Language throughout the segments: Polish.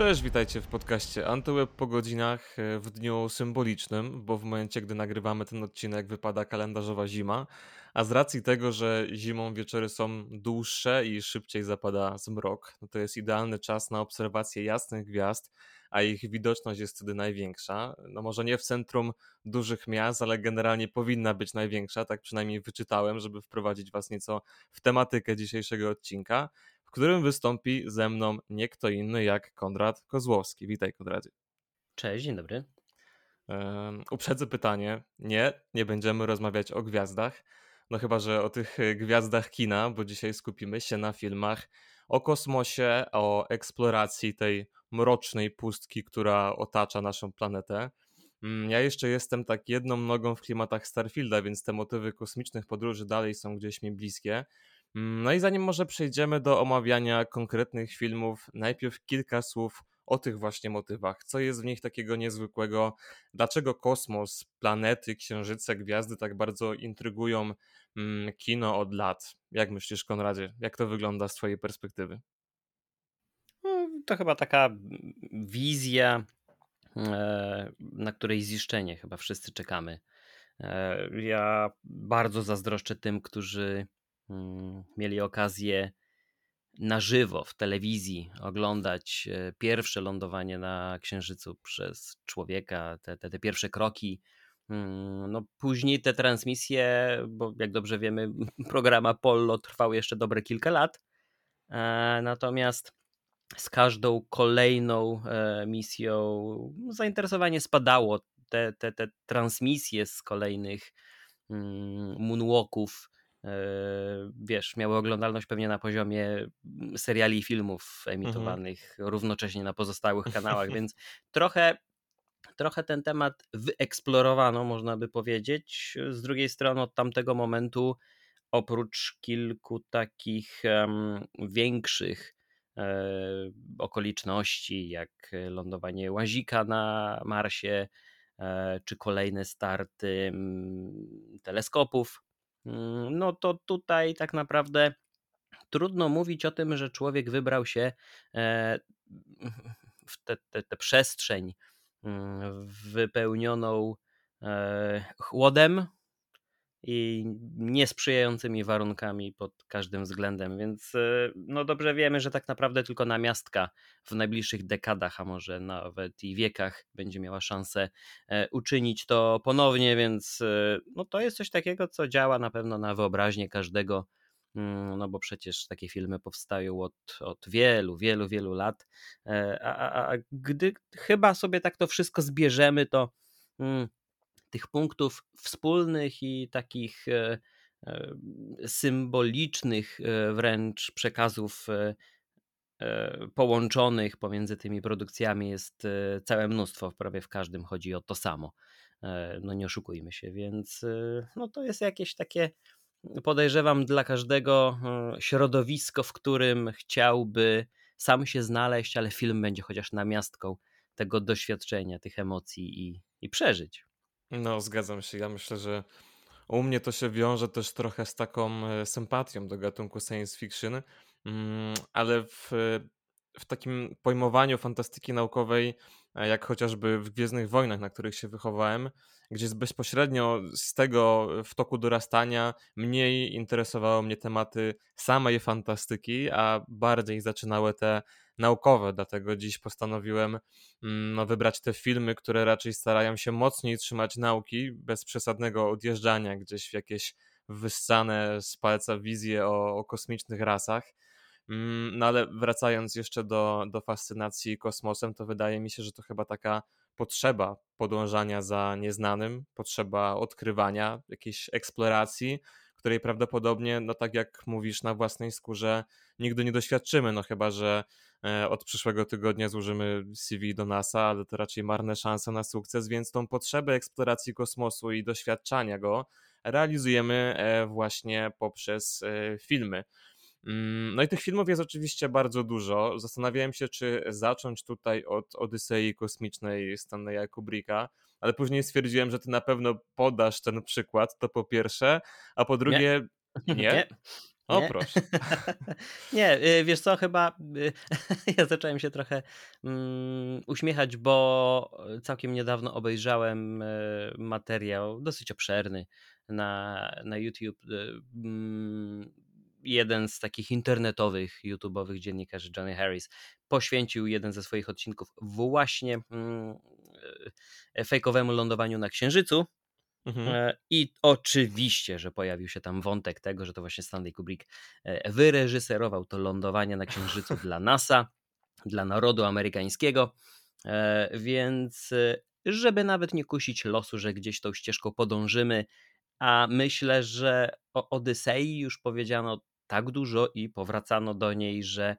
Cześć, witajcie w podcaście Antyweb po godzinach e, w dniu symbolicznym, bo w momencie, gdy nagrywamy ten odcinek, wypada kalendarzowa zima. A z racji tego, że zimą wieczory są dłuższe i szybciej zapada zmrok, no to jest idealny czas na obserwację jasnych gwiazd, a ich widoczność jest wtedy największa. No może nie w centrum dużych miast, ale generalnie powinna być największa, tak przynajmniej wyczytałem, żeby wprowadzić Was nieco w tematykę dzisiejszego odcinka w którym wystąpi ze mną nie kto inny jak Konrad Kozłowski. Witaj, Konradzie. Cześć, dzień dobry. Um, uprzedzę pytanie. Nie, nie będziemy rozmawiać o gwiazdach. No chyba, że o tych e, gwiazdach kina, bo dzisiaj skupimy się na filmach o kosmosie, o eksploracji tej mrocznej pustki, która otacza naszą planetę. Mm, ja jeszcze jestem tak jedną nogą w klimatach Starfielda, więc te motywy kosmicznych podróży dalej są gdzieś mi bliskie. Mm, no i zanim może przejdziemy do omawiania konkretnych filmów, najpierw kilka słów o tych właśnie motywach. Co jest w nich takiego niezwykłego? Dlaczego kosmos, planety, księżyce, gwiazdy tak bardzo intrygują mm, kino od lat? Jak myślisz, Konradzie? Jak to wygląda z Twojej perspektywy? To chyba taka wizja, e, na której ziszczenie chyba wszyscy czekamy. E, ja bardzo zazdroszczę tym, którzy Mm, mieli okazję na żywo w telewizji oglądać e, pierwsze lądowanie na Księżycu przez człowieka, te, te, te pierwsze kroki. Mm, no, później te transmisje, bo jak dobrze wiemy, program Apollo trwał jeszcze dobre kilka lat. Natomiast z każdą kolejną e, misją zainteresowanie spadało. Te, te, te transmisje z kolejnych mm, moonwalków E, wiesz, miały oglądalność pewnie na poziomie mm, seriali i filmów mhm. emitowanych mhm. równocześnie na pozostałych kanałach, więc trochę trochę ten temat wyeksplorowano, można by powiedzieć. Z drugiej strony, od tamtego momentu, oprócz kilku takich um, większych okoliczności, jak lądowanie łazika na Marsie, e, czy kolejne starty m, teleskopów. Mm, no to tutaj tak naprawdę trudno mówić o tym, że człowiek wybrał się e, w tę przestrzeń mm, wypełnioną e, chłodem i niesprzyjającymi warunkami pod każdym względem, więc e, no dobrze wiemy, że tak naprawdę tylko namiastka w najbliższych dekadach, a może nawet i wiekach będzie miała szansę e, uczynić to ponownie, więc e, no to jest coś takiego, co działa na pewno na wyobraźnię każdego, mm, no bo przecież takie filmy powstają od, od wielu, wielu, wielu lat, a, a, a gdy chyba sobie tak to wszystko zbierzemy, to mm, tych punktów wspólnych i takich e, e, symbolicznych e, wręcz przekazów połączonych pomiędzy tymi produkcjami jest całe mnóstwo. Prawie w każdym chodzi o to samo. No nie oszukujmy się, więc no to jest jakieś takie podejrzewam dla każdego środowisko, w którym chciałby sam się znaleźć, ale film będzie chociaż namiastką tego doświadczenia, tych emocji i, i przeżyć. No, zgadzam się. Ja myślę, że u mnie to się wiąże też trochę z taką e, sympatią do gatunku science fiction, mm, ale w, w takim pojmowaniu fantastyki naukowej, e, jak chociażby w Gwiezdnych Wojnach, na których się wychowałem, gdzie bezpośrednio z tego w toku dorastania mniej interesowały mnie tematy samej fantastyki, a bardziej zaczynały te naukowe, dlatego dziś postanowiłem mm, no, wybrać te filmy, które raczej starają się mocniej trzymać nauki, bez przesadnego odjeżdżania gdzieś w jakieś wyssane z palca wizje o, o kosmicznych rasach. Mm, no ale wracając jeszcze do, do fascynacji kosmosem, to wydaje mi się, że to chyba taka potrzeba podążania za nieznanym, potrzeba odkrywania, jakiejś eksploracji, której prawdopodobnie, no tak jak mówisz, na własnej skórze nigdy nie doświadczymy, no chyba, że od przyszłego tygodnia złożymy CV do NASA, ale to raczej marne szanse na sukces, więc tą potrzebę eksploracji kosmosu i doświadczania go realizujemy e, właśnie poprzez e, filmy. Mm, no i tych filmów jest oczywiście bardzo dużo. Zastanawiałem się, czy zacząć tutaj od Odysei Kosmicznej Stanleya Kubricka, ale później stwierdziłem, że ty na pewno podasz ten przykład, to po pierwsze, a po drugie... Nie? Nie? nie. O, Nie? proszę. Nie, y, wiesz co, chyba y, ja zacząłem się trochę mm, uśmiechać, bo całkiem niedawno obejrzałem y, materiał dosyć obszerny na, na YouTube. y, mm, Jeden z takich internetowych, YouTube'owych dziennikarzy, Johnny Harris, poświęcił jeden ze swoich odcinków właśnie mm, y, fejkowemu lądowaniu na Księżycu. Mhm. E, I oczywiście, że pojawił się tam wątek tego, że to właśnie Stanley Kubrick e, wyreżyserował to lądowanie na Księżycu dla NASA, dla narodu amerykańskiego, E, więc żeby nawet nie kusić losu, że gdzieś tą ścieżką podążymy, a myślę, że o Odysei już powiedziano tak dużo i powracano do niej, że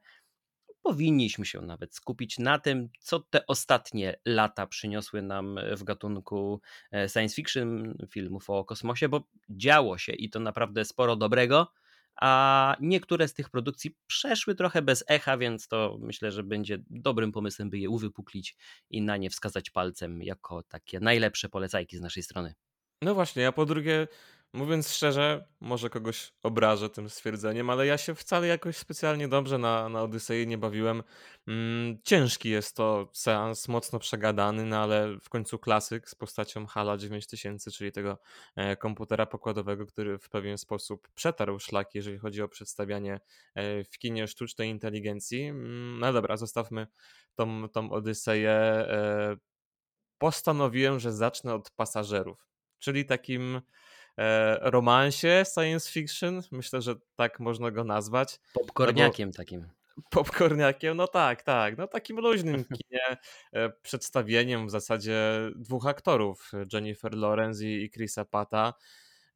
powinniśmy się nawet skupić na tym, co te ostatnie lata przyniosły nam w gatunku e, science fiction, filmów o kosmosie, bo działo się i to naprawdę sporo dobrego, a niektóre z tych produkcji przeszły trochę bez echa, więc to myślę, że będzie dobrym pomysłem, by je uwypuklić i na nie wskazać palcem jako takie najlepsze polecajki z naszej strony. No właśnie, a po drugie, mówiąc szczerze, może kogoś obrażę tym stwierdzeniem, ale ja się wcale jakoś specjalnie dobrze na, na Odysei nie bawiłem. Mm, ciężki jest to seans, mocno przegadany, no ale w końcu klasyk z postacią HALA 9000, czyli tego e, komputera pokładowego, który w pewien sposób przetarł szlaki, jeżeli chodzi o przedstawianie e, w kinie sztucznej inteligencji. Mm, no dobra, zostawmy tą, tą Odyseję. E, postanowiłem, że zacznę od pasażerów, czyli takim romansie science fiction. Myślę, że tak można go nazwać. Popcorniakiem no takim. Popcorniakiem, no tak, tak. No takim luźnym kinie, e, przedstawieniem w zasadzie dwóch aktorów, Jennifer Lawrence i, Chrisa Pata.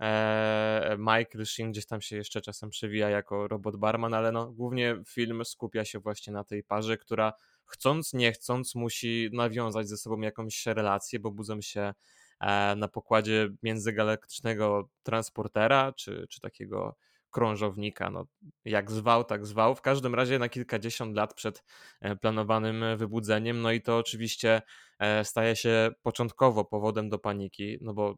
E, Michael Sheen gdzieś tam się jeszcze czasem przewija jako robot barman, ale no głównie film skupia się właśnie na tej parze, która chcąc, nie chcąc, musi nawiązać ze sobą jakąś relację, bo budzą się e, na pokładzie międzygalaktycznego transportera, czy, czy takiego krążownika. No, jak zwał, tak zwał. W każdym razie na kilkadziesiąt lat przed e, planowanym wybudzeniem. No i to oczywiście e, staje się początkowo powodem do paniki, no bo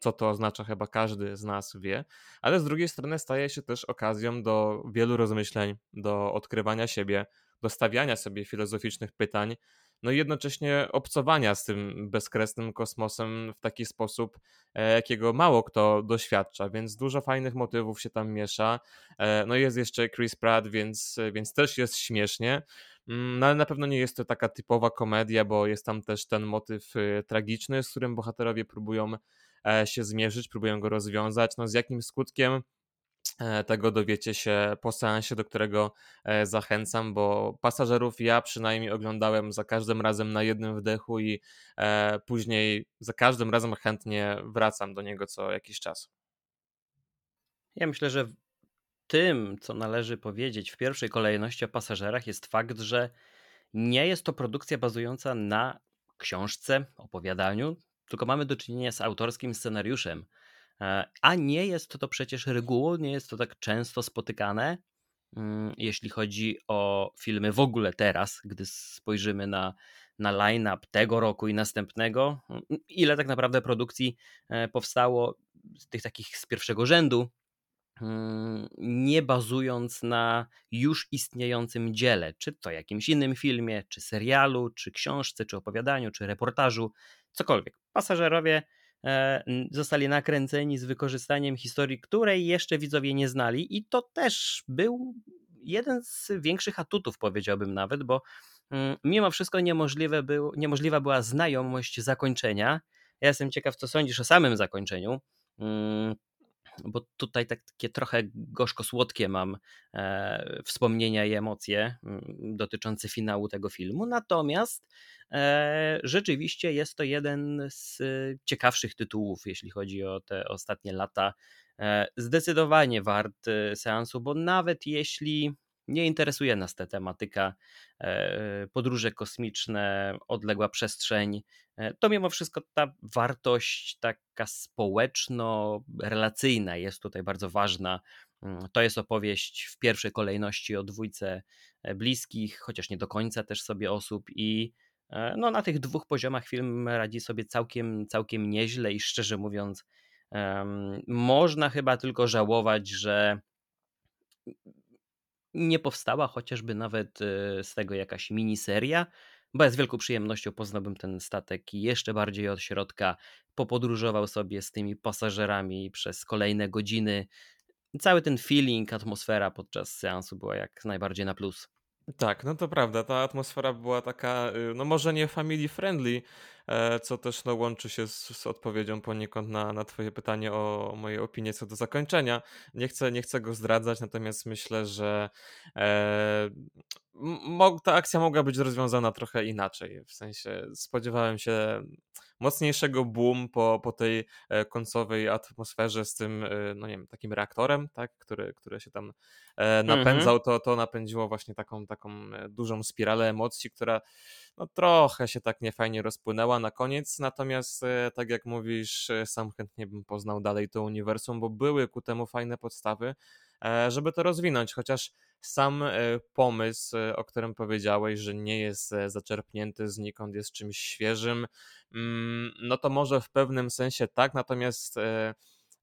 co to oznacza, chyba każdy z nas wie, ale z drugiej strony staje się też okazją do wielu rozmyśleń, do odkrywania siebie, do stawiania sobie filozoficznych pytań, no i jednocześnie obcowania z tym bezkresnym kosmosem w taki sposób, e, jakiego mało kto doświadcza, więc dużo fajnych motywów się tam miesza. E, no jest jeszcze Chris Pratt, więc, więc też jest śmiesznie. Mm, no ale na pewno nie jest to taka typowa komedia, bo jest tam też ten motyw e, tragiczny, z którym bohaterowie próbują się zmierzyć, próbują go rozwiązać. No z jakim skutkiem tego dowiecie się po seansie, do którego e, zachęcam, bo pasażerów ja przynajmniej oglądałem za każdym razem na jednym wdechu i e, później za każdym razem chętnie wracam do niego co jakiś czas. Ja myślę, że tym, co należy powiedzieć w pierwszej kolejności o pasażerach, jest fakt, że nie jest to produkcja bazująca na książce, opowiadaniu, tylko mamy do czynienia z autorskim scenariuszem E, a nie jest to przecież regułą, nie jest to tak często spotykane, mm, jeśli chodzi o filmy w ogóle teraz, gdy spojrzymy na, na line-up tego roku i następnego, mm, ile tak naprawdę produkcji e, powstało z tych takich z pierwszego rzędu, mm, nie bazując na już istniejącym dziele, czy to jakimś innym filmie, czy serialu, czy książce, czy opowiadaniu, czy reportażu, cokolwiek. Pasażerowie E, zostali nakręceni z wykorzystaniem historii, której jeszcze widzowie nie znali, i to też był jeden z większych atutów, powiedziałbym nawet, bo mm, mimo wszystko niemożliwe był, niemożliwa była znajomość zakończenia. Ja jestem ciekaw, co sądzisz o samym zakończeniu. Bo tutaj tak, takie trochę gorzko-słodkie mam e, wspomnienia i emocje mm, dotyczące finału tego filmu. Natomiast e, rzeczywiście jest to jeden z ciekawszych tytułów, jeśli chodzi o te ostatnie lata. E, zdecydowanie wart e, seansu, bo nawet jeśli nie interesuje nas ta tematyka e, podróże kosmiczne, odległa przestrzeń, e, to mimo wszystko ta wartość taka społeczno-relacyjna jest tutaj bardzo ważna. Mm, to jest opowieść w pierwszej kolejności o dwójce e, bliskich, chociaż nie do końca też sobie osób i no, na tych dwóch poziomach film radzi sobie całkiem, całkiem nieźle i szczerze mówiąc, um, można chyba tylko żałować, że nie powstała chociażby nawet e, z tego jakaś miniseria, bo ja z wielką przyjemnością poznałbym ten statek i jeszcze bardziej od środka popodróżował sobie z tymi pasażerami przez kolejne godziny. Cały ten feeling, atmosfera podczas seansu była jak najbardziej na plus. Tak, no to prawda. Ta atmosfera była taka, y, no może nie family friendly, co też no, łączy się z, z odpowiedzią poniekąd na, na Twoje pytanie o moje opinie co do zakończenia. Nie chcę, nie chcę go zdradzać, natomiast myślę, że e, ta akcja mogła być rozwiązana trochę inaczej. W sensie spodziewałem się mocniejszego boom po, po tej e, końcowej atmosferze z tym, e, no nie wiem, takim reaktorem, tak, który, który się tam e, napędzał, mhm. to, to napędziło właśnie taką, taką dużą spiralę emocji, która no, trochę się tak niefajnie rozpłynęła na koniec, natomiast tak jak mówisz, sam chętnie bym poznał dalej to uniwersum, bo były ku temu fajne podstawy, żeby to rozwinąć, chociaż sam pomysł, o którym powiedziałeś, że nie jest zaczerpnięty znikąd, jest czymś świeżym, mm, no to może w pewnym sensie tak, natomiast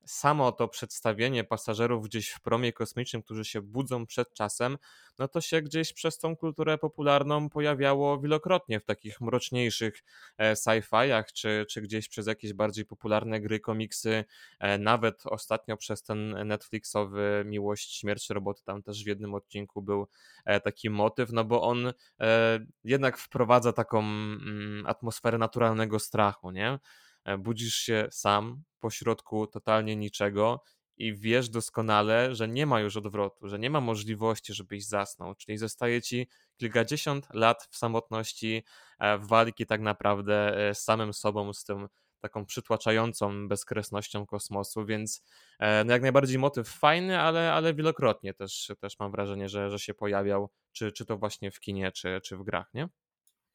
samo to przedstawienie pasażerów gdzieś w promie kosmicznym, którzy się budzą przed czasem, no to się gdzieś przez tą kulturę popularną pojawiało wielokrotnie w takich mroczniejszych e, sci-fiach, czy, czy gdzieś przez jakieś bardziej popularne gry, komiksy, e, nawet ostatnio przez ten Netflixowy Miłość, Śmierć Roboty, tam też w jednym odcinku był e, taki motyw, no bo on jednak wprowadza taką mm, atmosferę naturalnego strachu, nie? E, budzisz się sam pośrodku totalnie niczego i wiesz doskonale, że nie ma już odwrotu, że nie ma możliwości, żebyś zasnął, czyli zostaje ci kilkadziesiąt lat w samotności, e, w walki tak naprawdę e, z samym sobą, z tym taką przytłaczającą bezkresnością kosmosu, więc no jak najbardziej motyw fajny, ale, ale wielokrotnie też, też mam wrażenie, że, że się pojawiał, czy, czy to właśnie w kinie, czy, czy w grach, nie?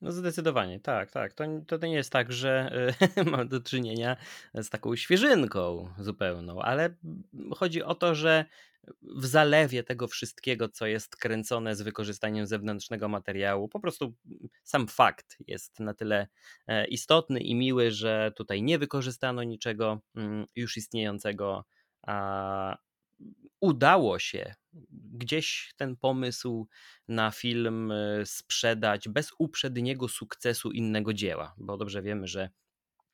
No zdecydowanie, tak, tak. To, to nie jest tak, że mam do czynienia z taką świeżynką zupełną, ale chodzi o to, że w zalewie tego wszystkiego, co jest kręcone z wykorzystaniem zewnętrznego materiału, po prostu sam fakt jest na tyle e, istotny i miły, że tutaj nie wykorzystano niczego mm, już istniejącego, a udało się gdzieś ten pomysł na film e, sprzedać bez uprzedniego sukcesu innego dzieła, bo dobrze wiemy, że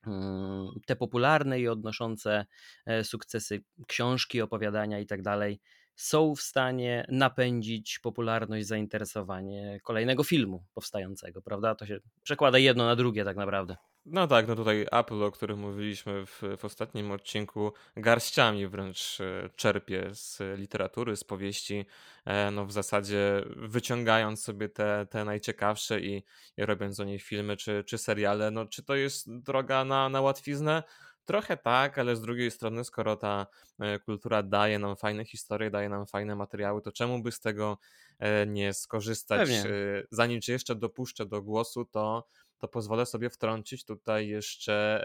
mm, te popularne i odnoszące e, sukcesy książki, opowiadania i tak dalej są w stanie napędzić popularność, zainteresowanie kolejnego filmu powstającego, prawda? To się przekłada jedno na drugie tak naprawdę. No tak, no tutaj Apple, o którym mówiliśmy w, w ostatnim odcinku, garściami wręcz e, czerpie z literatury, z powieści, e, no w zasadzie wyciągając sobie te, te najciekawsze i, i robiąc o nich filmy czy, czy seriale. No czy to jest droga na, na łatwiznę? Trochę tak, ale z drugiej strony, skoro ta e, kultura daje nam fajne historie, daje nam fajne materiały, to czemu by z tego nie skorzystać? Pewnie. Zanim cię jeszcze dopuszczę do głosu, to to pozwolę sobie wtrącić tutaj jeszcze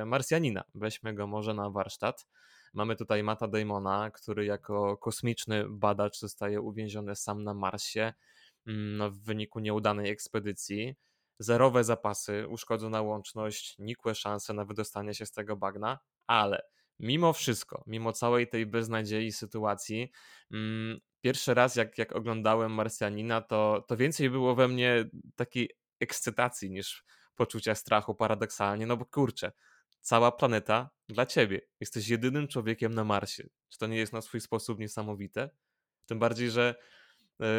e, Marsjanina. Weźmy go może na warsztat. Mamy tutaj Mata Damona, który jako kosmiczny badacz zostaje uwięziony sam na Marsie mm, no, w wyniku nieudanej ekspedycji. Zerowe zapasy, uszkodzona łączność, nikłe szanse na wydostanie się z tego bagna, ale mimo wszystko, mimo całej tej beznadziei sytuacji, mm, pierwszy raz jak, jak oglądałem Marsjanina, to, to więcej było we mnie takiej ekscytacji niż poczucia strachu paradoksalnie, no bo kurczę, cała planeta dla ciebie. Jesteś jedynym człowiekiem na Marsie. Czy to nie jest na swój sposób niesamowite? Tym bardziej, że,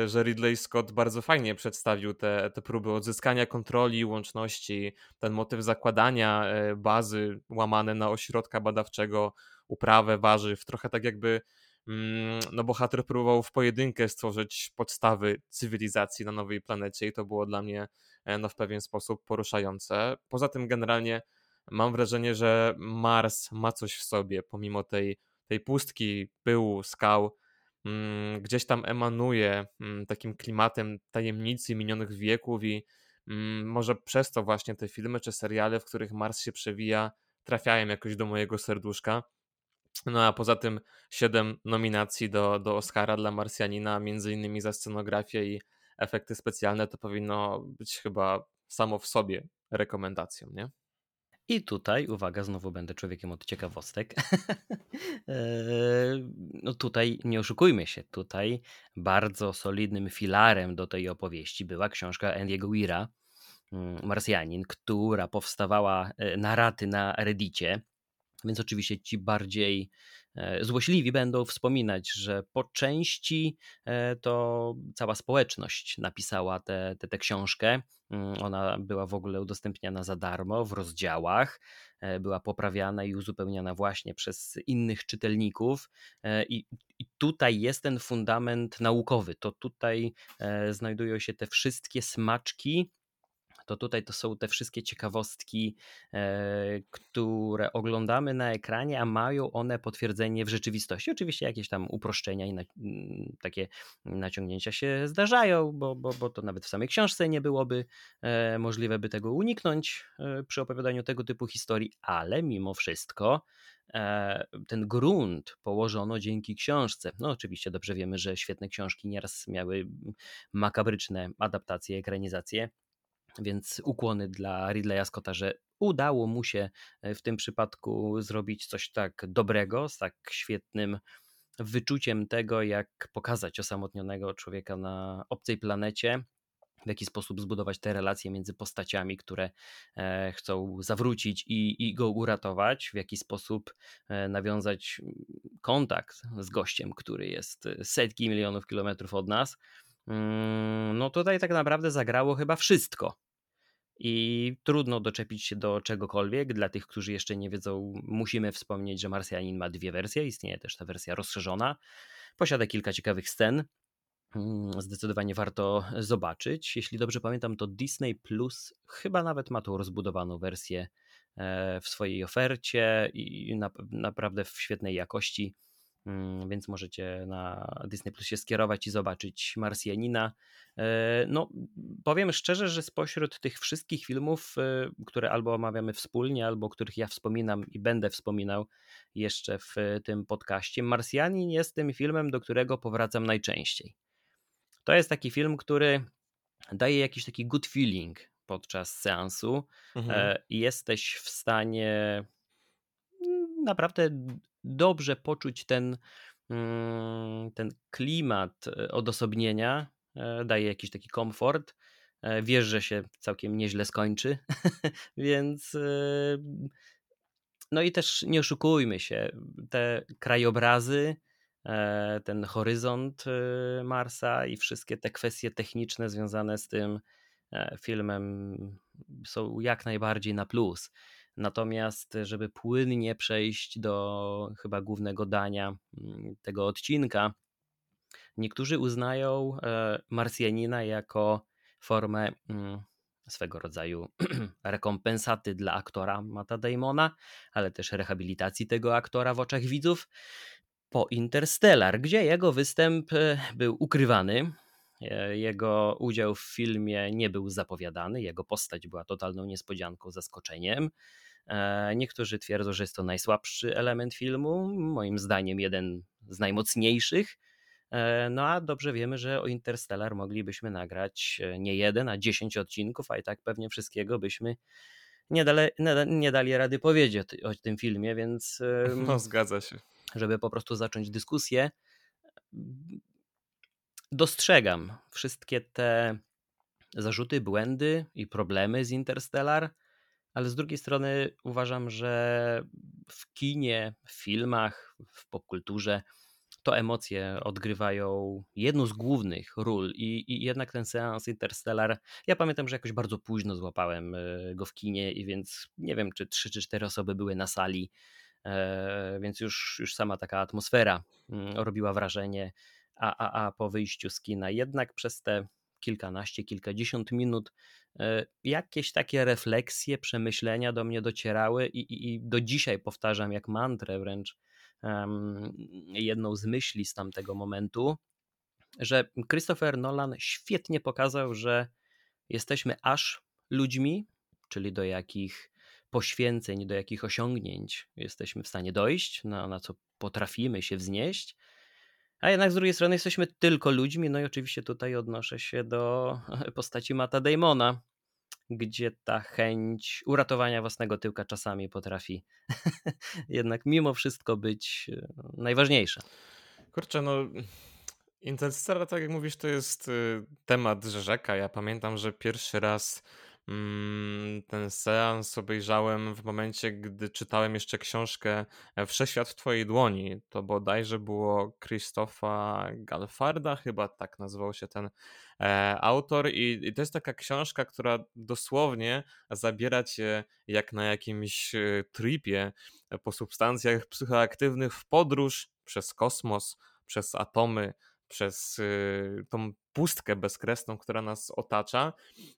że Ridley Scott bardzo fajnie przedstawił te, te próby odzyskania kontroli, łączności, ten motyw zakładania e, bazy łamane na ośrodka badawczego, uprawę warzyw, trochę tak jakby Mm, no bohater próbował w pojedynkę stworzyć podstawy cywilizacji na nowej planecie i to było dla mnie e, no, w pewien sposób poruszające. Poza tym generalnie mam wrażenie, że Mars ma coś w sobie, pomimo tej, tej pustki, pyłu, skał, gdzieś tam emanuje mm, takim klimatem tajemnicy minionych wieków i może przez to właśnie te filmy czy seriale, w których Mars się przewija, trafiają jakoś do mojego serduszka. No a poza tym siedem nominacji do, do Oscara dla Marsjanina, między innymi za scenografię i efekty specjalne, to powinno być chyba samo w sobie rekomendacją, nie? I tutaj, uwaga, znowu będę człowiekiem od ciekawostek. no tutaj nie oszukujmy się, tutaj bardzo solidnym filarem do tej opowieści była książka Andy'ego Weira, mm, Marsjanin, która powstawała e, na raty na Reddicie. Więc oczywiście ci bardziej e, złośliwi będą wspominać, że po części e, to cała społeczność napisała tę te, te, te książkę. Mm, ona była w ogóle udostępniana za darmo w rozdziałach, e, była poprawiana i uzupełniana właśnie przez innych czytelników. I, I, tutaj jest ten fundament naukowy. To tutaj znajdują się te wszystkie smaczki to tutaj to są te wszystkie ciekawostki, e, które oglądamy na ekranie, a mają one potwierdzenie w rzeczywistości. Oczywiście jakieś tam uproszczenia i na, mm, takie naciągnięcia się zdarzają, bo, bo, bo to nawet w samej książce nie byłoby e, możliwe, by tego uniknąć e, przy opowiadaniu tego typu historii, ale mimo wszystko ten grunt położono dzięki książce. No, oczywiście dobrze wiemy, że świetne książki nieraz miały makabryczne adaptacje, ekranizacje. Więc ukłony dla Ridleya Scotta, że udało mu się e, w tym przypadku zrobić coś tak dobrego, z tak świetnym wyczuciem tego, jak pokazać osamotnionego człowieka na obcej planecie, w jaki sposób zbudować te relacje między postaciami, które e, chcą zawrócić i, i, go uratować, w jaki sposób e, nawiązać kontakt z gościem, który jest setki milionów kilometrów od nas. Mm, no tutaj tak naprawdę zagrało chyba wszystko. I trudno doczepić się do czegokolwiek. Dla tych, którzy jeszcze nie wiedzą, musimy wspomnieć, że Marsjanin ma dwie wersje. Istnieje też ta wersja rozszerzona. Posiada kilka ciekawych scen. Mm, zdecydowanie warto zobaczyć. Jeśli dobrze pamiętam, to Disney Plus chyba nawet ma tą rozbudowaną wersję e, w swojej ofercie i naprawdę w świetnej jakości. Mm, więc możecie na Disney Plus się skierować i zobaczyć Marsjanina. E, no, powiem szczerze, że spośród tych wszystkich filmów, e, które albo omawiamy wspólnie, albo których ja wspominam i będę wspominał jeszcze w tym podcaście, Marsjanin jest tym filmem, do którego powracam najczęściej. To jest taki film, który daje jakiś taki good feeling podczas seansu. Mhm. E, jesteś w stanie mm, naprawdę dobrze poczuć ten, mm, ten klimat e, odosobnienia, e, daje jakiś taki komfort. E, wiesz, że się całkiem nieźle skończy, więc no i też nie oszukujmy się, te krajobrazy, ten horyzont Marsa i wszystkie te kwestie techniczne związane z tym filmem są jak najbardziej na plus. Natomiast, żeby płynnie przejść do chyba głównego dania mm, tego odcinka, niektórzy uznają e, Marsjanina jako formę mm, swego rodzaju rekompensaty dla aktora Mata Damona, ale też rehabilitacji tego aktora w oczach widzów po Interstellar, gdzie jego występ e, był ukrywany. E, jego udział w filmie nie był zapowiadany, jego postać była totalną niespodzianką, zaskoczeniem. E, niektórzy twierdzą, że jest to najsłabszy element filmu, moim zdaniem jeden z najmocniejszych. E, no a dobrze wiemy, że o Interstellar moglibyśmy nagrać e, nie jeden, a dziesięć odcinków, a i tak pewnie wszystkiego byśmy nie, dale, nie, dali rady powiedzieć o tym filmie, więc. No, zgadza się. Żeby po prostu zacząć dyskusję, dostrzegam wszystkie te zarzuty, błędy i problemy z Interstellar ale z drugiej strony uważam, że w kinie, w filmach, w popkulturze to emocje odgrywają jedną z głównych ról i, i, jednak ten seans Interstellar, ja pamiętam, że jakoś bardzo późno złapałem e, go w kinie i więc nie wiem, czy trzy czy cztery osoby były na sali, e, więc już, już sama taka atmosfera mm, robiła wrażenie, a, a, a po wyjściu z kina jednak przez te kilkanaście, kilkadziesiąt minut e, jakieś takie refleksje, przemyślenia do mnie docierały i, i, i do dzisiaj powtarzam jak mantrę wręcz um, jedną z myśli z tamtego momentu, że Christopher Nolan świetnie pokazał, że jesteśmy aż ludźmi, czyli do jakich poświęceń, do jakich osiągnięć jesteśmy w stanie dojść, na, na co potrafimy się wznieść, a jednak z drugiej strony jesteśmy tylko ludźmi, no i oczywiście tutaj odnoszę się do postaci Mata Damona. gdzie ta chęć uratowania własnego tyłka czasami potrafi jednak mimo wszystko być e, najważniejsza. Kurczę, no Interstellar, tak jak mówisz, to jest y, temat rzeka. Ja pamiętam, że pierwszy raz ten seans obejrzałem w momencie, gdy czytałem jeszcze książkę e, Wszechświat w twojej dłoni. To bodajże było Krzysztofa Galfarda, chyba tak nazywał się ten e, autor. I, I to jest taka książka, która dosłownie zabiera cię jak na jakimś e, tripie po substancjach psychoaktywnych w podróż przez kosmos, przez atomy, przez tą pustkę bezkresną, która nas otacza.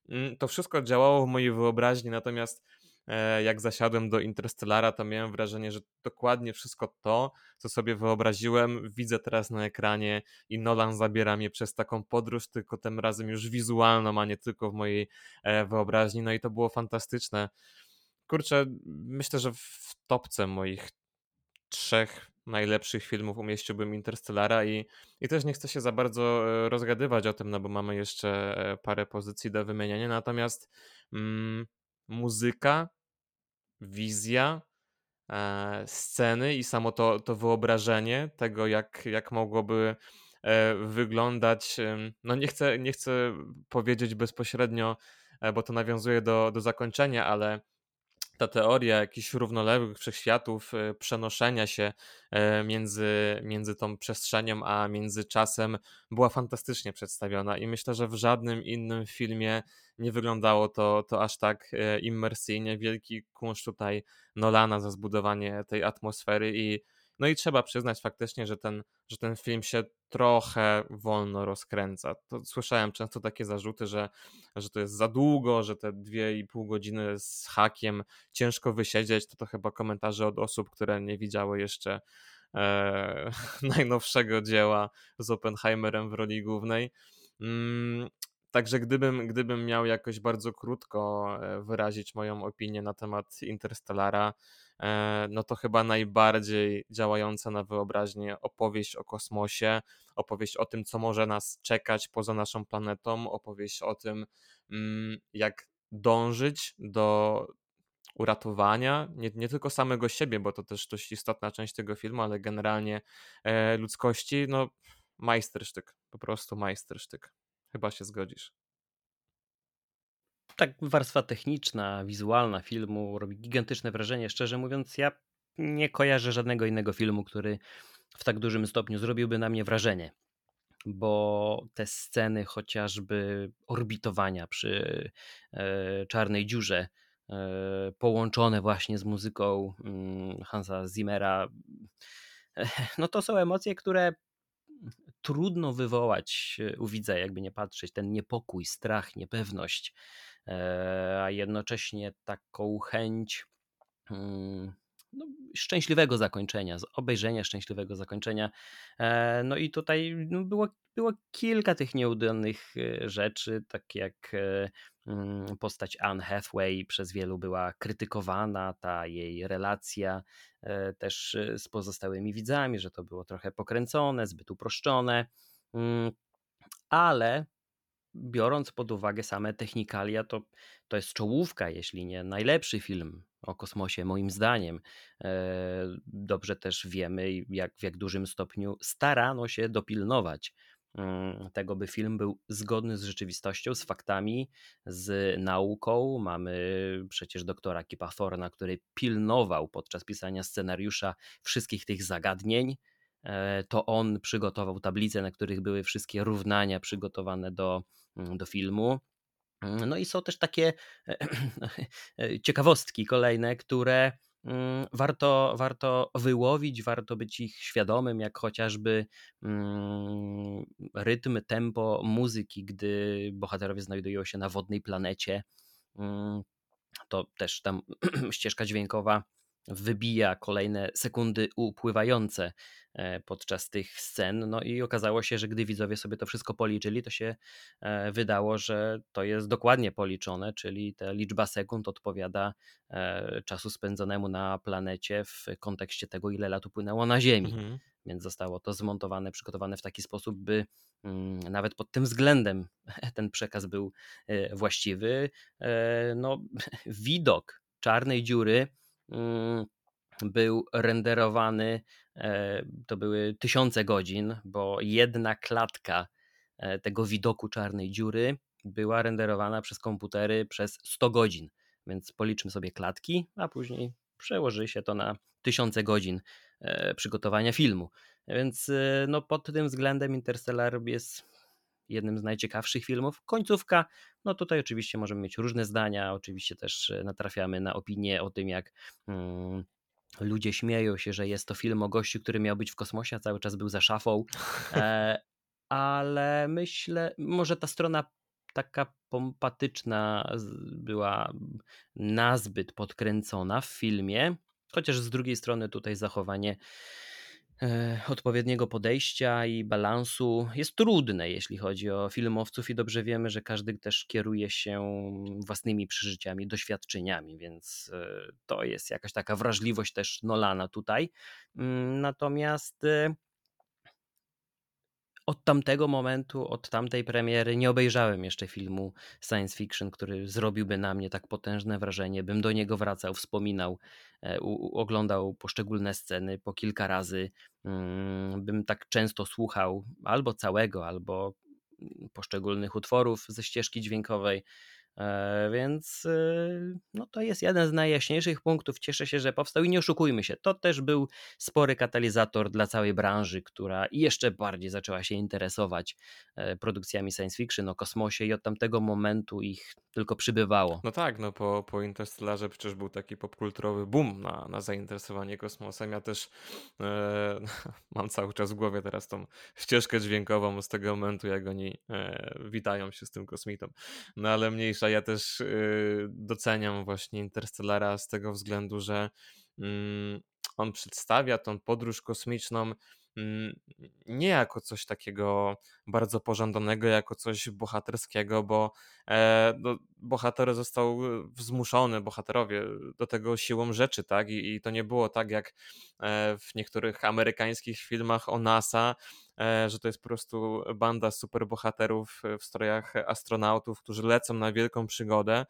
Mm, to wszystko działało w mojej wyobraźni, natomiast e, jak zasiadłem do Interstellara, to miałem wrażenie, że dokładnie wszystko to, co sobie wyobraziłem, widzę teraz na ekranie i Nolan zabiera mnie przez taką podróż, tylko tym razem już wizualną, a nie tylko w mojej e, wyobraźni. No i to było fantastyczne. Kurczę, myślę, że w topce moich trzech najlepszych filmów umieściłbym Interstellara i, i też nie chcę się za bardzo e, rozgadywać o tym, no bo mamy jeszcze e, parę pozycji do wymieniania, natomiast mm, muzyka, wizja, e, sceny i samo to, to wyobrażenie tego, jak, jak mogłoby e, wyglądać, no nie chcę, nie chcę powiedzieć bezpośrednio, e, bo to nawiązuje do, do zakończenia, ale ta teoria jakichś równoległych wszechświatów, e, przenoszenia się e, między, między tą przestrzenią a między czasem była fantastycznie przedstawiona i myślę, że w żadnym innym filmie nie wyglądało to, to aż tak e, immersyjnie. Wielki kunszt tutaj Nolana za zbudowanie tej atmosfery i no i trzeba przyznać faktycznie, że ten, że ten film się trochę wolno rozkręca. To słyszałem często takie zarzuty, że, że to jest za długo, że te dwie i pół godziny z hakiem ciężko wysiedzieć. To to chyba komentarze od osób, które nie widziały jeszcze e, najnowszego dzieła z Oppenheimerem w roli głównej. Mm, Także gdybym, gdybym miał jakoś bardzo krótko e, wyrazić moją opinię na temat Interstellara, no to chyba najbardziej działająca na wyobraźnię opowieść o kosmosie, opowieść o tym, co może nas czekać poza naszą planetą, opowieść o tym, mm, jak dążyć do uratowania nie, nie tylko samego siebie, bo to też dość istotna część tego filmu, ale generalnie e, ludzkości, no majstersztyk, po prostu majstersztyk. Chyba się zgodzisz tak warstwa techniczna, wizualna filmu robi gigantyczne wrażenie. Szczerze mówiąc, ja nie kojarzę żadnego innego filmu, który w tak dużym stopniu zrobiłby na mnie wrażenie. Bo te sceny chociażby orbitowania przy e, czarnej dziurze, e, połączone właśnie z muzyką mm, Hansa Zimmera, no to są emocje, które trudno wywołać u widza, jakby nie patrzeć. Ten niepokój, strach, niepewność E, a jednocześnie taką chęć mm, no, szczęśliwego zakończenia, obejrzenia szczęśliwego zakończenia. E, no i tutaj no, było, było kilka tych nieudanych e, rzeczy, tak jak postać Anne Hathaway przez wielu była krytykowana, ta jej relacja też z pozostałymi widzami, że to było trochę pokręcone, zbyt uproszczone, mm, ale biorąc pod uwagę same technikalia, to, to jest czołówka, jeśli nie najlepszy film o kosmosie, moim zdaniem. E, dobrze też wiemy, jak, w jak dużym stopniu starano się dopilnować mm, tego, by film był zgodny z rzeczywistością, z faktami, z nauką. Mamy przecież doktora Kipa Thorna, który pilnował podczas pisania scenariusza wszystkich tych zagadnień. E, to on przygotował tablice, na których były wszystkie równania przygotowane do, mm, do filmu. Mm, no i są też takie e, ciekawostki kolejne, które mm, warto, warto wyłowić, warto być ich świadomym, jak chociażby rytm, tempo muzyki, gdy bohaterowie znajdują się na wodnej planecie. To też tam ścieżka dźwiękowa wybija kolejne sekundy upływające e, podczas tych scen. No i okazało się, że gdy widzowie sobie to wszystko policzyli, to się e, wydało, że to jest dokładnie policzone, czyli ta liczba sekund odpowiada e, czasu spędzonemu na planecie w kontekście tego, ile lat upłynęło na Ziemi. Mhm. Więc zostało to zmontowane, przygotowane w taki sposób, by mm, nawet pod tym względem ten przekaz był właściwy. No, widok czarnej dziury był renderowany, e, to były tysiące godzin, bo jedna klatka e, tego widoku czarnej dziury była renderowana przez komputery przez 100 godzin. Więc policzmy sobie klatki, a później przełoży się to na tysiące godzin e, przygotowania filmu. Więc no, pod tym względem Interstellar jest jednym z najciekawszych filmów. Końcówka, no tutaj oczywiście możemy mieć różne zdania, oczywiście też e, natrafiamy na opinie o tym, jak hmm, ludzie śmieją się, że jest to film o gościu, który miał być w kosmosie, a cały czas był za szafą. E, ale myślę, może ta strona taka pompatyczna była nazbyt podkręcona w filmie, chociaż z drugiej strony tutaj zachowanie odpowiedniego podejścia i balansu jest trudne, jeśli chodzi o filmowców, i dobrze wiemy, że każdy też kieruje się własnymi przeżyciami, doświadczeniami, więc e, to jest jakaś taka wrażliwość też Nolana tutaj. Mm, natomiast e, od tamtego momentu, od tamtej premiery nie obejrzałem jeszcze filmu science fiction, który zrobiłby na mnie tak potężne wrażenie, bym do niego wracał, wspominał, e, oglądał poszczególne sceny po kilka razy, mm, bym tak często słuchał albo całego, albo poszczególnych utworów ze ścieżki dźwiękowej. E, więc e, no, to jest jeden z najjaśniejszych punktów. Cieszę się, że powstał i nie oszukujmy się, to też był spory katalizator dla całej branży, która jeszcze bardziej zaczęła się interesować e, produkcjami science fiction o kosmosie i od tamtego momentu ich tylko przybywało. No tak, no po, po Interstellarze przecież był taki popkulturowy boom na, na zainteresowanie kosmosem. Ja też e, mam cały czas w głowie teraz tą ścieżkę dźwiękową z tego momentu, jak oni e, witają się z tym kosmitą. No ale ja też e, doceniam właśnie Interstellara z tego względu, że mm, on przedstawia tą podróż kosmiczną nie jako coś takiego bardzo pożądanego, jako coś bohaterskiego, bo e, no, bohater został zmuszony, bohaterowie do tego siłą rzeczy, tak? I, I, to nie było tak jak e, w niektórych amerykańskich filmach o NASA, e, że to jest po prostu banda superbohaterów w strojach astronautów, którzy lecą na wielką przygodę,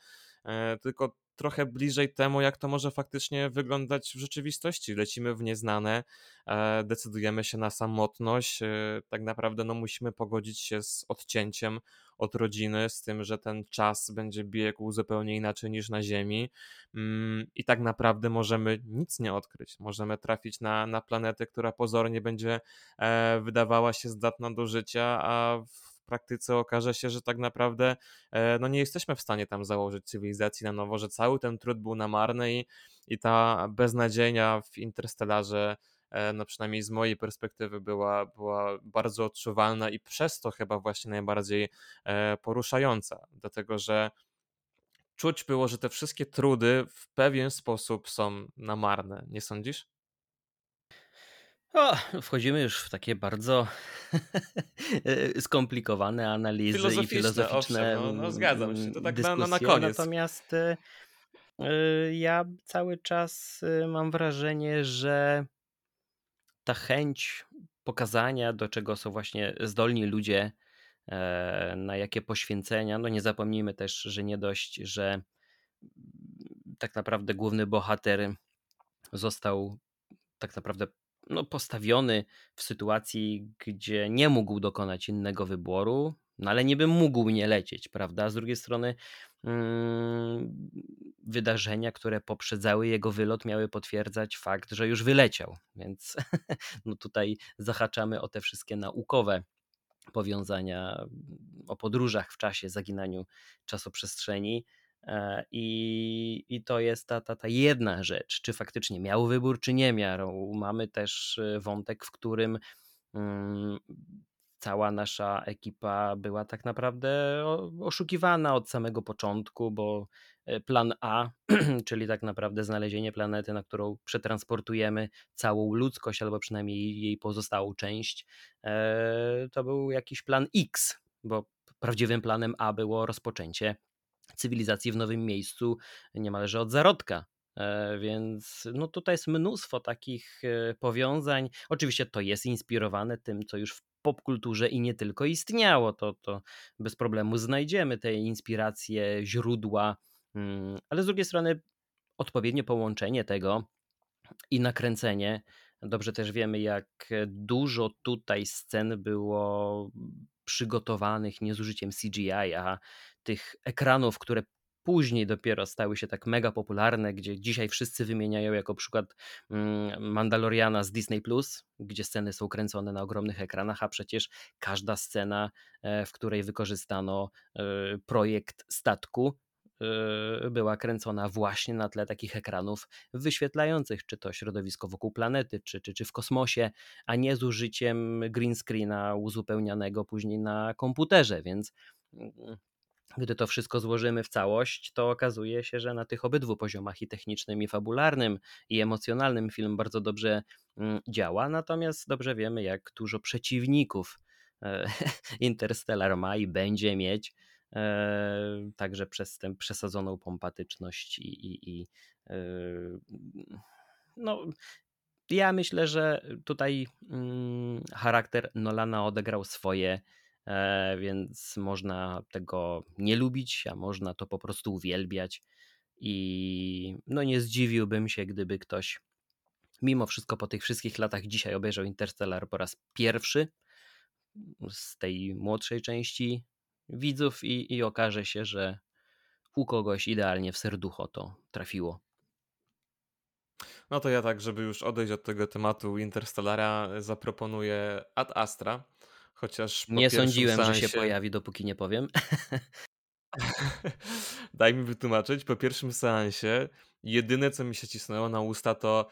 tylko trochę bliżej temu, jak to może faktycznie wyglądać w rzeczywistości. Lecimy w nieznane, e, decydujemy się na samotność. E, tak naprawdę no, musimy pogodzić się z odcięciem od rodziny, z tym, że ten czas będzie biegł zupełnie inaczej niż na Ziemi. Mm, I tak naprawdę możemy nic nie odkryć. Możemy trafić na, na planetę, która pozornie będzie e, wydawała się zdatna do życia, a w praktyce okaże się, że tak naprawdę e, no nie jesteśmy w stanie tam założyć cywilizacji na nowo, że cały ten trud był namarny i, i ta beznadzienia w Interstellarze e, no przynajmniej z mojej perspektywy była, była bardzo odczuwalna i przez to chyba właśnie najbardziej e, poruszająca, dlatego że czuć było, że te wszystkie trudy w pewien sposób są namarne, nie sądzisz? O, wchodzimy już w takie bardzo skomplikowane analizy i filozoficzne. Owszem, no, no, zgadzam się. To tak na, na, na koniec. Natomiast y, y, ja cały czas mam wrażenie, że ta chęć pokazania, do czego są właśnie zdolni ludzie, e, na jakie poświęcenia. No nie zapomnijmy też, że nie dość, że tak naprawdę główny bohater został tak naprawdę no, postawiony w sytuacji, gdzie nie mógł dokonać innego wyboru, no ale niby mógł nie lecieć, prawda? Z drugiej strony mm, wydarzenia, które poprzedzały jego wylot, miały potwierdzać fakt, że już wyleciał, więc no tutaj zahaczamy o te wszystkie naukowe powiązania o podróżach w czasie, zaginaniu czasoprzestrzeni. E, I, I to jest ta, ta, ta jedna rzecz, czy faktycznie miał wybór, czy nie miał. Mamy też e, wątek, w którym mm, cała nasza ekipa była tak naprawdę oszukiwana od samego początku, bo e, plan A, czyli tak naprawdę znalezienie planety, na którą przetransportujemy całą ludzkość, albo przynajmniej jej pozostałą część, to był jakiś plan X, bo prawdziwym planem A było rozpoczęcie cywilizacji w nowym miejscu niemalże od zarodka. E, więc no tutaj jest mnóstwo takich powiązań. Oczywiście to jest inspirowane tym, co już w popkulturze i nie tylko istniało. To, to bez problemu znajdziemy te inspiracje, źródła, mm, ale z drugiej strony odpowiednie połączenie tego i nakręcenie. Dobrze też wiemy, jak dużo tutaj scen było przygotowanych nie z użyciem CGI, a tych ekranów, które później dopiero stały się tak mega popularne, gdzie dzisiaj wszyscy wymieniają jako przykład mm, Mandaloriana z Disney gdzie sceny są kręcone na ogromnych ekranach, a przecież każda scena, e, w której wykorzystano e, projekt statku, była kręcona właśnie na tle takich ekranów wyświetlających, czy to środowisko wokół planety, czy, czy, czy w kosmosie, a nie z użyciem green screena uzupełnianego później na komputerze, więc mm, gdy to wszystko złożymy w całość, to okazuje się, że na tych obydwu poziomach i technicznym, i fabularnym, i emocjonalnym film bardzo dobrze mm, działa. Natomiast dobrze wiemy, jak dużo przeciwników e, Interstellar ma i będzie mieć. Także przez tę przesadzoną pompatyczność i, i, i no, ja myślę, że tutaj mm, charakter Nolana odegrał swoje E, więc można tego nie lubić, a można to po prostu uwielbiać. I no nie zdziwiłbym się, gdyby ktoś mimo wszystko po tych wszystkich latach dzisiaj obejrzał Interstellar po raz pierwszy z tej młodszej części widzów i, i okaże się, że u kogoś idealnie w serducho to trafiło. No to ja tak, żeby już odejść od tego tematu Interstellara, zaproponuję Ad Astra, Chociaż nie sądziłem, seansie... że się pojawi, dopóki nie powiem. Daj mi wytłumaczyć. Po pierwszym seansie jedyne, co mi się cisnęło na usta, to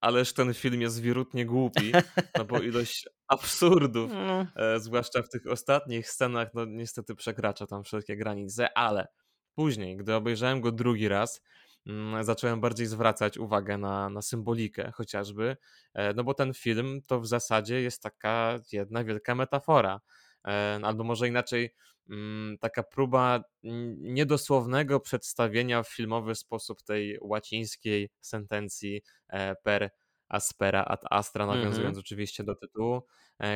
ależ ten film jest wirutnie głupi, no bo ilość absurdów, no. e, zwłaszcza w tych ostatnich scenach, no niestety przekracza tam wszelkie granice, ale później, gdy obejrzałem go drugi raz, Mm, zacząłem bardziej zwracać uwagę na, na symbolikę chociażby, e, no bo ten film to w zasadzie jest taka jedna wielka metafora, albo może inaczej mm, taka próba niedosłownego przedstawienia w filmowy sposób tej łacińskiej sentencji e, per aspera ad astra, nawiązując mm -hmm. oczywiście do tytułu,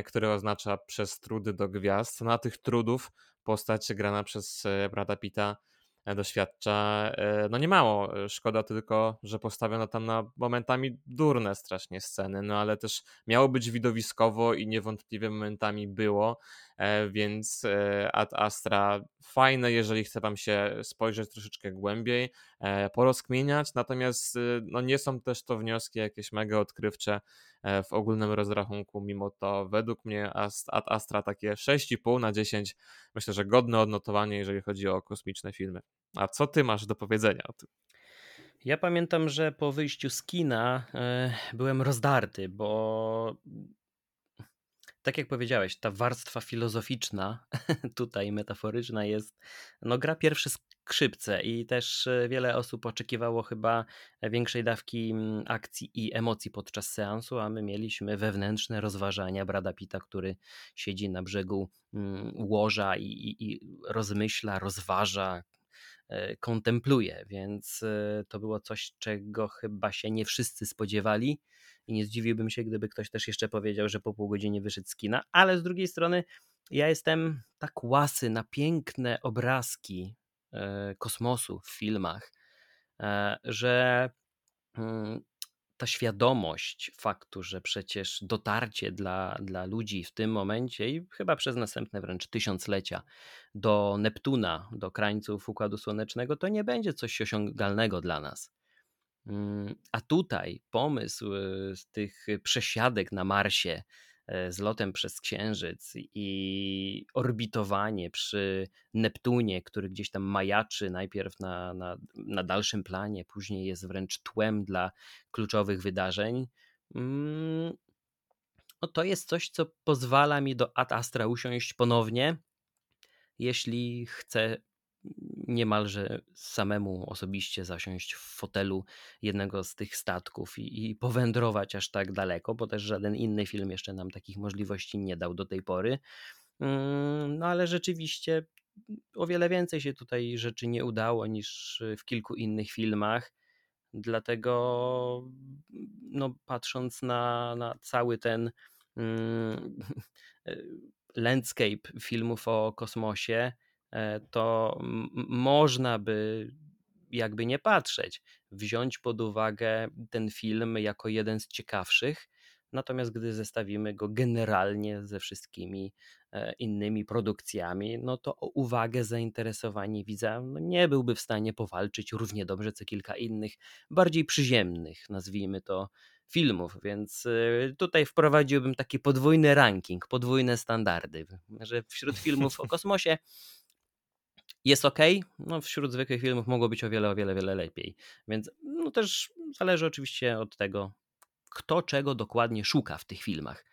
który oznacza przez trudy do gwiazd. Na tych trudów postać grana przez Brada Pitta E, doświadcza e, no nie mało. E, szkoda tylko, że postawiono tam na momentami durne strasznie sceny, no ale też miało być widowiskowo i niewątpliwie momentami było, więc Ad Astra fajne, jeżeli chce tam się spojrzeć troszeczkę głębiej, porozkmieniać, natomiast no nie są też to wnioski jakieś mega odkrywcze w ogólnym rozrachunku, mimo to według mnie Ad Astra takie 6,5 na 10 myślę, że godne odnotowanie, jeżeli chodzi o kosmiczne filmy. A co ty masz do powiedzenia o tym? Ja pamiętam, że po wyjściu z kina e, byłem rozdarty, bo tak jak powiedziałeś, ta warstwa filozoficzna, tutaj metaforyczna jest, no gra pierwsze skrzypce i też e, wiele osób oczekiwało chyba większej dawki mm, akcji i emocji podczas seansu, a my mieliśmy wewnętrzne rozważania Brada Pita, który siedzi na brzegu mm, łoża i, i, i rozmyśla, rozważa, E, kontempluje, więc e, to było coś, czego chyba się nie wszyscy spodziewali i nie zdziwiłbym się, gdyby ktoś też jeszcze powiedział, że po pół godzinie wyszedł z kina, ale z drugiej strony ja jestem tak łasy na piękne obrazki e, kosmosu w filmach, że mm, ta świadomość faktu, że przecież dotarcie dla, dla ludzi w tym momencie i chyba przez następne wręcz tysiąclecia do Neptuna, do krańców Układu Słonecznego, to nie będzie coś osiągalnego dla nas. Mm, a tutaj pomysł y, tych przesiadek na Marsie, E, z lotem przez Księżyc i orbitowanie przy Neptunie, który gdzieś tam majaczy najpierw na, na, na dalszym planie, później jest wręcz tłem dla kluczowych wydarzeń. Mm, no to jest coś, co pozwala mi do Ad Astra usiąść ponownie, jeśli chcę niemalże samemu osobiście zasiąść w fotelu jednego z tych statków i, i, powędrować aż tak daleko, bo też żaden inny film jeszcze nam takich możliwości nie dał do tej pory. Mm, no ale rzeczywiście o wiele więcej się tutaj rzeczy nie udało niż w kilku innych filmach. Dlatego, no, patrząc na, na cały ten mm, landscape filmów o kosmosie, e, to można by, jakby nie patrzeć, wziąć pod uwagę ten film jako jeden z ciekawszych. Natomiast gdy zestawimy go generalnie ze wszystkimi e, innymi produkcjami, no to o uwagę, zainteresowanie widza no nie byłby w stanie powalczyć równie dobrze co kilka innych, bardziej przyziemnych, nazwijmy to, filmów, więc y, tutaj wprowadziłbym taki podwójny ranking, podwójne standardy, że wśród filmów o kosmosie jest ok, no wśród zwykłych filmów mogło być o wiele, o wiele, wiele lepiej. Więc no też zależy oczywiście od tego, kto czego dokładnie szuka w tych filmach.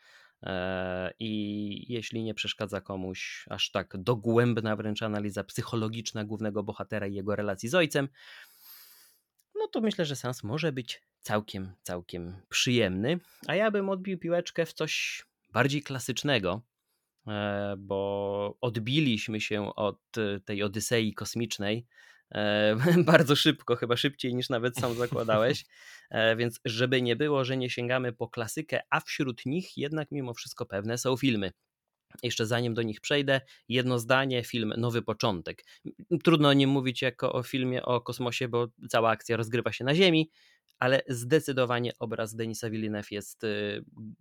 E, I jeśli nie przeszkadza komuś aż tak dogłębna wręcz analiza psychologiczna głównego bohatera i jego relacji z ojcem, no to myślę, że sens może być całkiem, całkiem przyjemny. A ja bym odbił piłeczkę w coś bardziej klasycznego, bo odbiliśmy się od tej Odysei kosmicznej e, bardzo szybko, chyba szybciej niż nawet sam zakładałeś. E, więc żeby nie było, że nie sięgamy po klasykę, a wśród nich jednak mimo wszystko pewne są filmy. Jeszcze zanim do nich przejdę, jedno zdanie, film Nowy Początek. Trudno nie mówić jako o filmie o kosmosie, bo cała akcja rozgrywa się na Ziemi, ale zdecydowanie obraz Denisa Villeneuve jest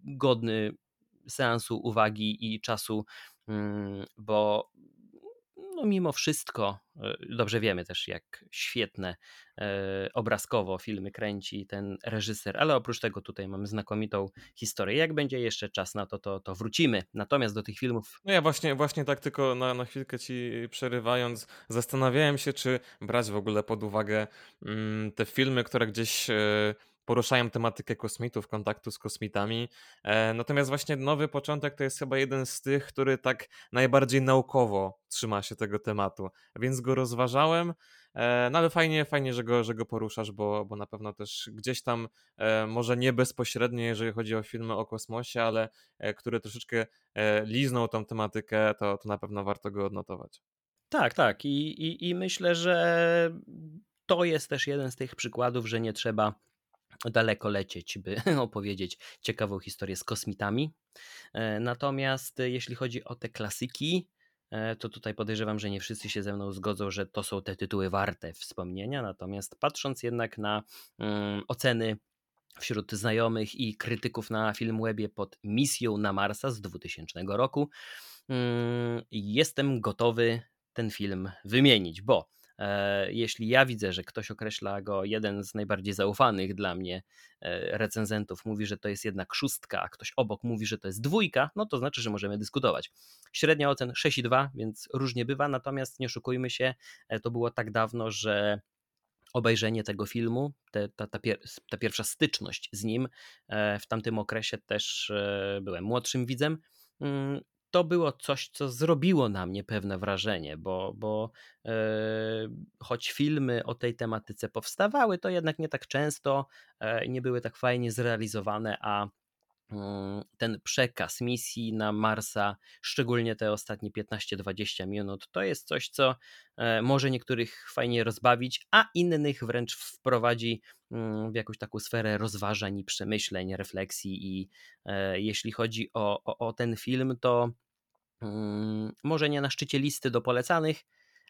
godny seansu uwagi i czasu, mm, bo no mimo wszystko, e, dobrze wiemy też, jak świetne e, obrazkowo filmy kręci ten reżyser, ale oprócz tego tutaj mamy znakomitą historię. Jak będzie jeszcze czas na to, to, to wrócimy. Natomiast do tych filmów. No ja właśnie, właśnie tak tylko na, na chwilkę ci przerywając, zastanawiałem się, czy brać w ogóle pod uwagę mm, te filmy, które gdzieś. Poruszają tematykę kosmitów, kontaktu z kosmitami. E, natomiast właśnie nowy początek to jest chyba jeden z tych, który tak najbardziej naukowo trzyma się tego tematu, więc go rozważałem. E, no ale fajnie, fajnie, że go, że go poruszasz, bo, bo na pewno też gdzieś tam, e, może nie bezpośrednio, jeżeli chodzi o filmy o kosmosie, ale które troszeczkę lizną tą tematykę, to, to na pewno warto go odnotować. Tak, tak. I, i, I myślę, że to jest też jeden z tych przykładów, że nie trzeba daleko lecieć, by opowiedzieć ciekawą historię z kosmitami. E, natomiast e, jeśli chodzi o te klasyki, e, to tutaj podejrzewam, że nie wszyscy się ze mną zgodzą, że to są te tytuły warte wspomnienia. Natomiast patrząc jednak na um, oceny wśród znajomych i krytyków na Filmwebie pod misją na Marsa z 2000 roku, um, jestem gotowy ten film wymienić, bo jeśli ja widzę, że ktoś określa go, jeden z najbardziej zaufanych dla mnie e, recenzentów mówi, że to jest jednak szóstka, a ktoś obok mówi, że to jest dwójka, no to znaczy, że możemy dyskutować. Średnia ocen 6,2, więc różnie bywa, natomiast nie oszukujmy się, e, to było tak dawno, że obejrzenie tego filmu, te, ta, ta, pier, ta, pierwsza styczność z nim, w tamtym okresie też byłem młodszym widzem, mm, to było coś, co zrobiło na mnie pewne wrażenie, bo, bo yy, choć filmy o tej tematyce powstawały, to jednak nie tak często, yy, nie były tak fajnie zrealizowane, a Mm, ten przekaz misji na Marsa, szczególnie te ostatnie 15-20 minut, to jest coś, co e, może niektórych fajnie rozbawić, a innych wręcz wprowadzi mm, w jakąś taką sferę rozważań i przemyśleń, refleksji. I e, jeśli chodzi o, o, o ten film, to może nie na szczycie listy do polecanych,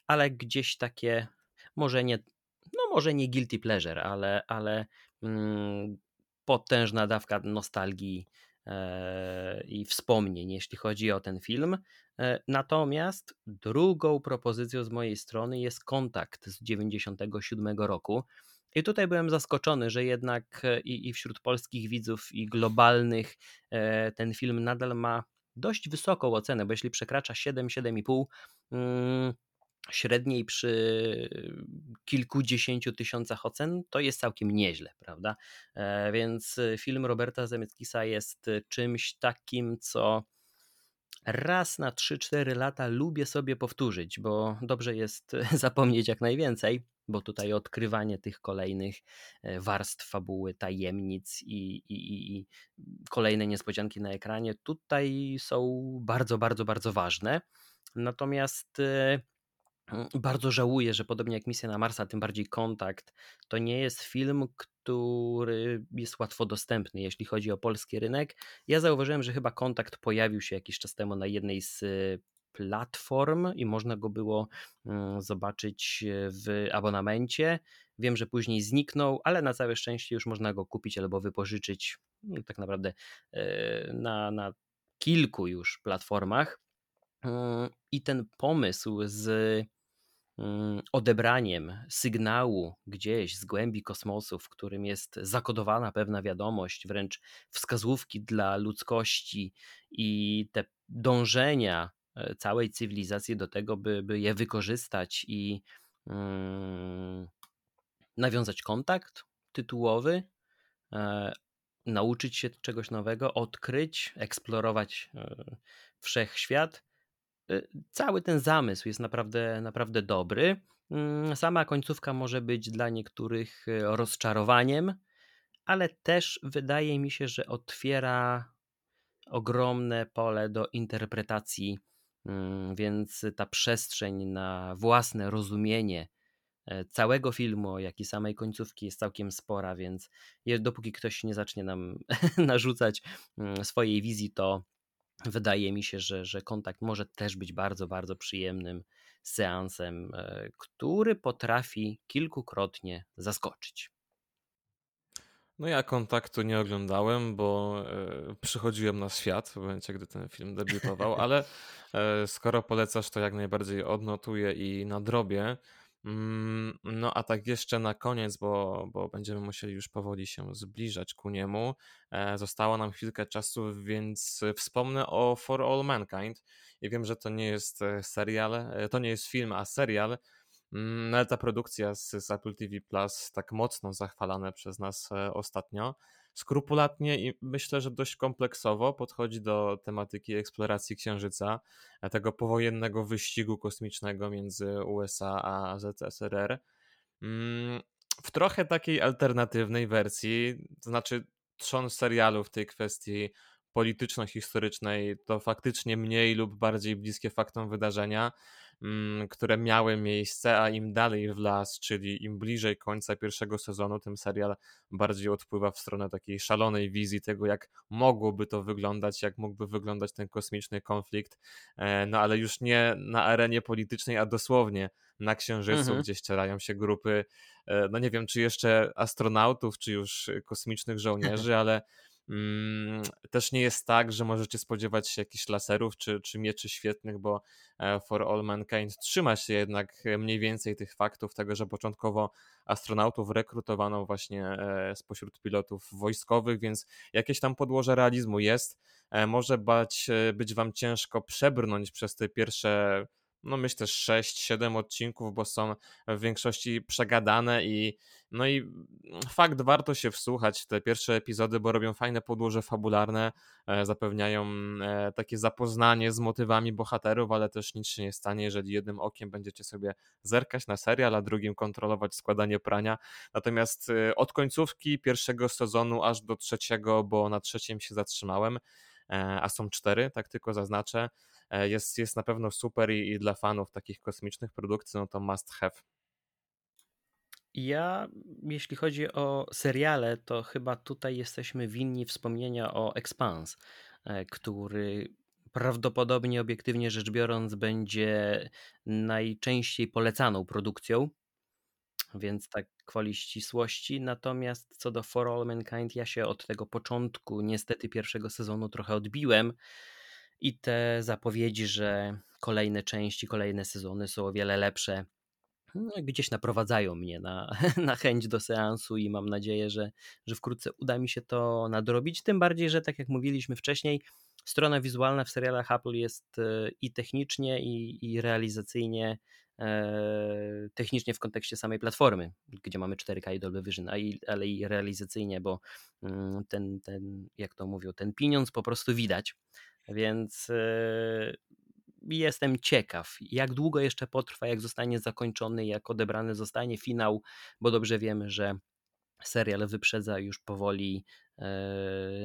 ale gdzieś takie, może nie, no może nie guilty pleasure, ale, ale potężna dawka nostalgii e, i wspomnień, jeśli chodzi o ten film. E, natomiast drugą propozycją z mojej strony jest kontakt z 97 roku. I tutaj byłem zaskoczony, że jednak e, i, i wśród polskich widzów, i globalnych ten film nadal ma dość wysoką ocenę, bo jeśli przekracza 7, 7,5, średniej przy kilkudziesięciu tysiącach ocen to jest całkiem nieźle, prawda? E, więc film Roberta Zemeckisa jest czymś takim, co raz na 3-4 lata lubię sobie powtórzyć, bo dobrze jest zapomnieć jak najwięcej, bo tutaj odkrywanie tych kolejnych e, warstw fabuły, tajemnic i, i, i kolejne niespodzianki na ekranie tutaj są bardzo, bardzo, bardzo ważne. Natomiast e, Mm, bardzo żałuję, że podobnie jak Misja na Marsa, tym bardziej Kontakt, to nie jest film, który jest łatwo dostępny, jeśli chodzi o polski rynek. Ja zauważyłem, że chyba Kontakt pojawił się jakiś czas temu na jednej z y, platform i można go było mm, zobaczyć w abonamencie. Wiem, że później zniknął, ale na całe szczęście już można go kupić albo wypożyczyć no, tak naprawdę y, na, na kilku już platformach. Mm, I ten pomysł z Mm, odebraniem sygnału gdzieś z głębi kosmosu, w którym jest zakodowana pewna wiadomość, wręcz wskazówki dla ludzkości i te dążenia e, całej cywilizacji do tego, by, by je wykorzystać i mm, nawiązać kontakt tytułowy, e, nauczyć się czegoś nowego, odkryć, eksplorować e, wszechświat cały ten zamysł jest naprawdę, naprawdę dobry. Mm, sama końcówka może być dla niektórych rozczarowaniem, ale też wydaje mi się, że otwiera ogromne pole do interpretacji, więc ta przestrzeń na własne rozumienie e, całego filmu, jak i samej końcówki jest całkiem spora, więc dopóki ktoś nie zacznie nam narzucać mm, swojej wizji, to wydaje mi się, że, że kontakt może też być bardzo, bardzo przyjemnym seansem, e, który potrafi kilkukrotnie zaskoczyć. No ja kontaktu nie oglądałem, bo e, przychodziłem na świat w momencie, gdy ten film debiutował, ale e, skoro polecasz, to jak najbardziej odnotuję i nadrobię. Mm, no a tak jeszcze na koniec, bo, bo będziemy musieli już powoli się zbliżać ku niemu. E, zostało nam chwilkę czasu, więc wspomnę o For All Mankind. I wiem, że to nie jest serial, to nie jest film, a serial, ale ta produkcja z, z Apple TV Plus, tak mocno zachwalane przez nas ostatnio, skrupulatnie i myślę, że dość kompleksowo podchodzi do tematyki eksploracji Księżyca, e, tego powojennego wyścigu kosmicznego między USA a ZSRR. Mm, w trochę takiej alternatywnej wersji, to znaczy trzon serialu w tej kwestii polityczno-historycznej to faktycznie mniej lub bardziej bliskie faktom wydarzenia, mm, które miały miejsce, a im dalej w las, czyli im bliżej końca pierwszego sezonu, tym serial bardziej odpływa w stronę takiej szalonej wizji tego, jak mogłoby to wyglądać, jak mógłby wyglądać ten kosmiczny konflikt, e, no ale już nie na arenie politycznej, a dosłownie na Księżycu, mhm. gdzie ścierają się grupy, e, no nie wiem, czy jeszcze astronautów, czy już kosmicznych żołnierzy, ale Mm, też nie jest tak, że możecie spodziewać się jakichś laserów czy, czy mieczy świetnych, bo e, For All Mankind trzyma się jednak mniej więcej tych faktów, tego, że początkowo astronautów rekrutowano właśnie e, spośród pilotów wojskowych, więc jakieś tam podłoże realizmu jest. E, może bać, być wam ciężko przebrnąć przez te pierwsze no myślę 6-7 odcinków, bo są w większości przegadane i no i fakt warto się wsłuchać te pierwsze epizody, bo robią fajne podłoże fabularne, e, zapewniają e, takie zapoznanie z motywami bohaterów, ale też nic się nie stanie, jeżeli jednym okiem będziecie sobie zerkać na serial, a drugim kontrolować składanie prania. Natomiast e, od końcówki pierwszego sezonu aż do trzeciego, bo na trzecim się zatrzymałem, a są cztery, tak tylko zaznaczę, E, jest, jest na pewno super i, i dla fanów takich kosmicznych produkcji, no to must have. Ja, jeśli chodzi o seriale, to chyba tutaj jesteśmy winni wspomnienia o Expanse, e, który prawdopodobnie, obiektywnie rzecz biorąc, będzie najczęściej polecaną produkcją, więc tak kwoli ścisłości. Natomiast co do For All Mankind, ja się od tego początku, niestety pierwszego sezonu trochę odbiłem i te zapowiedzi, że kolejne części, kolejne sezony są o wiele lepsze, no, gdzieś naprowadzają mnie na, na chęć do seansu i mam nadzieję, że, że wkrótce uda mi się to nadrobić. Tym bardziej, że tak jak mówiliśmy wcześniej, strona wizualna w serialach Apple jest e, i technicznie, i, i realizacyjnie technicznie w kontekście samej platformy, gdzie mamy 4K i Dolby Vision, ale i realizacyjnie, bo mm, ten, ten, jak to mówią, ten pieniądz po prostu widać. Więc e, jestem ciekaw, jak długo jeszcze potrwa, jak zostanie zakończony, jak odebrany zostanie finał, bo dobrze wiemy, że serial wyprzedza już powoli e,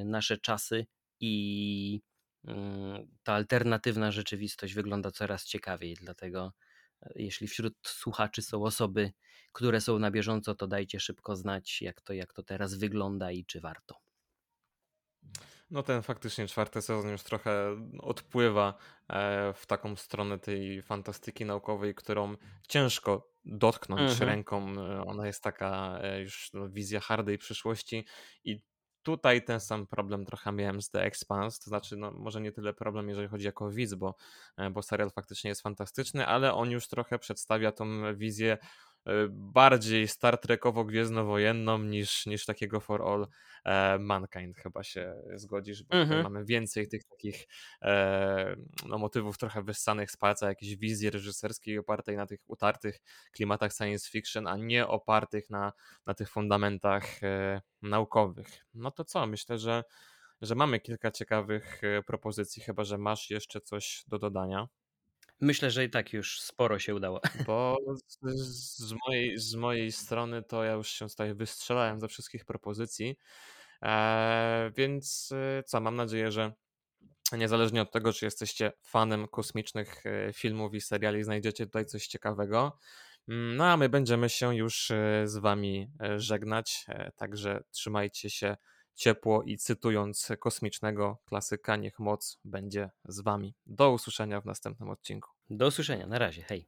nasze czasy i mm, ta alternatywna rzeczywistość wygląda coraz ciekawiej. Dlatego, e, jeśli wśród słuchaczy są osoby, które są na bieżąco, to dajcie szybko znać, jak to, jak to teraz wygląda i czy warto. No ten faktycznie czwarty sezon już trochę odpływa e, w taką stronę tej fantastyki naukowej, którą ciężko dotknąć mhm. ręką. E, ona jest taka e, już no, wizja hardej przyszłości i tutaj ten sam problem trochę miałem z The Expanse, to znaczy no, może nie tyle problem, jeżeli chodzi jako widz, bo, bo serial faktycznie jest fantastyczny, ale on już trochę przedstawia tą wizję E, bardziej Star Trekowo-gwiezdnowojenną niż, niż takiego For All e, Mankind chyba się zgodzisz, bo mhm. mamy więcej tych takich e, no, motywów trochę wyssanych z palca, jakiejś wizji reżyserskiej opartej na tych utartych klimatach science fiction, a nie opartych na, na tych fundamentach naukowych. No to co, myślę, że że mamy kilka ciekawych propozycji, chyba że masz jeszcze coś do dodania. Myślę, że i tak już sporo się udało. Bo z, z, mojej, z mojej strony to ja już się tutaj wystrzelałem ze wszystkich propozycji. E, więc e, co, mam nadzieję, że niezależnie od tego, czy jesteście fanem kosmicznych e, filmów i seriali, znajdziecie tutaj coś ciekawego. Mm, no a my będziemy się już z Wami żegnać, także trzymajcie się ciepło i cytując kosmicznego klasyka, niech moc będzie z Wami. Do usłyszenia w następnym odcinku. Do usłyszenia, na razie, hej.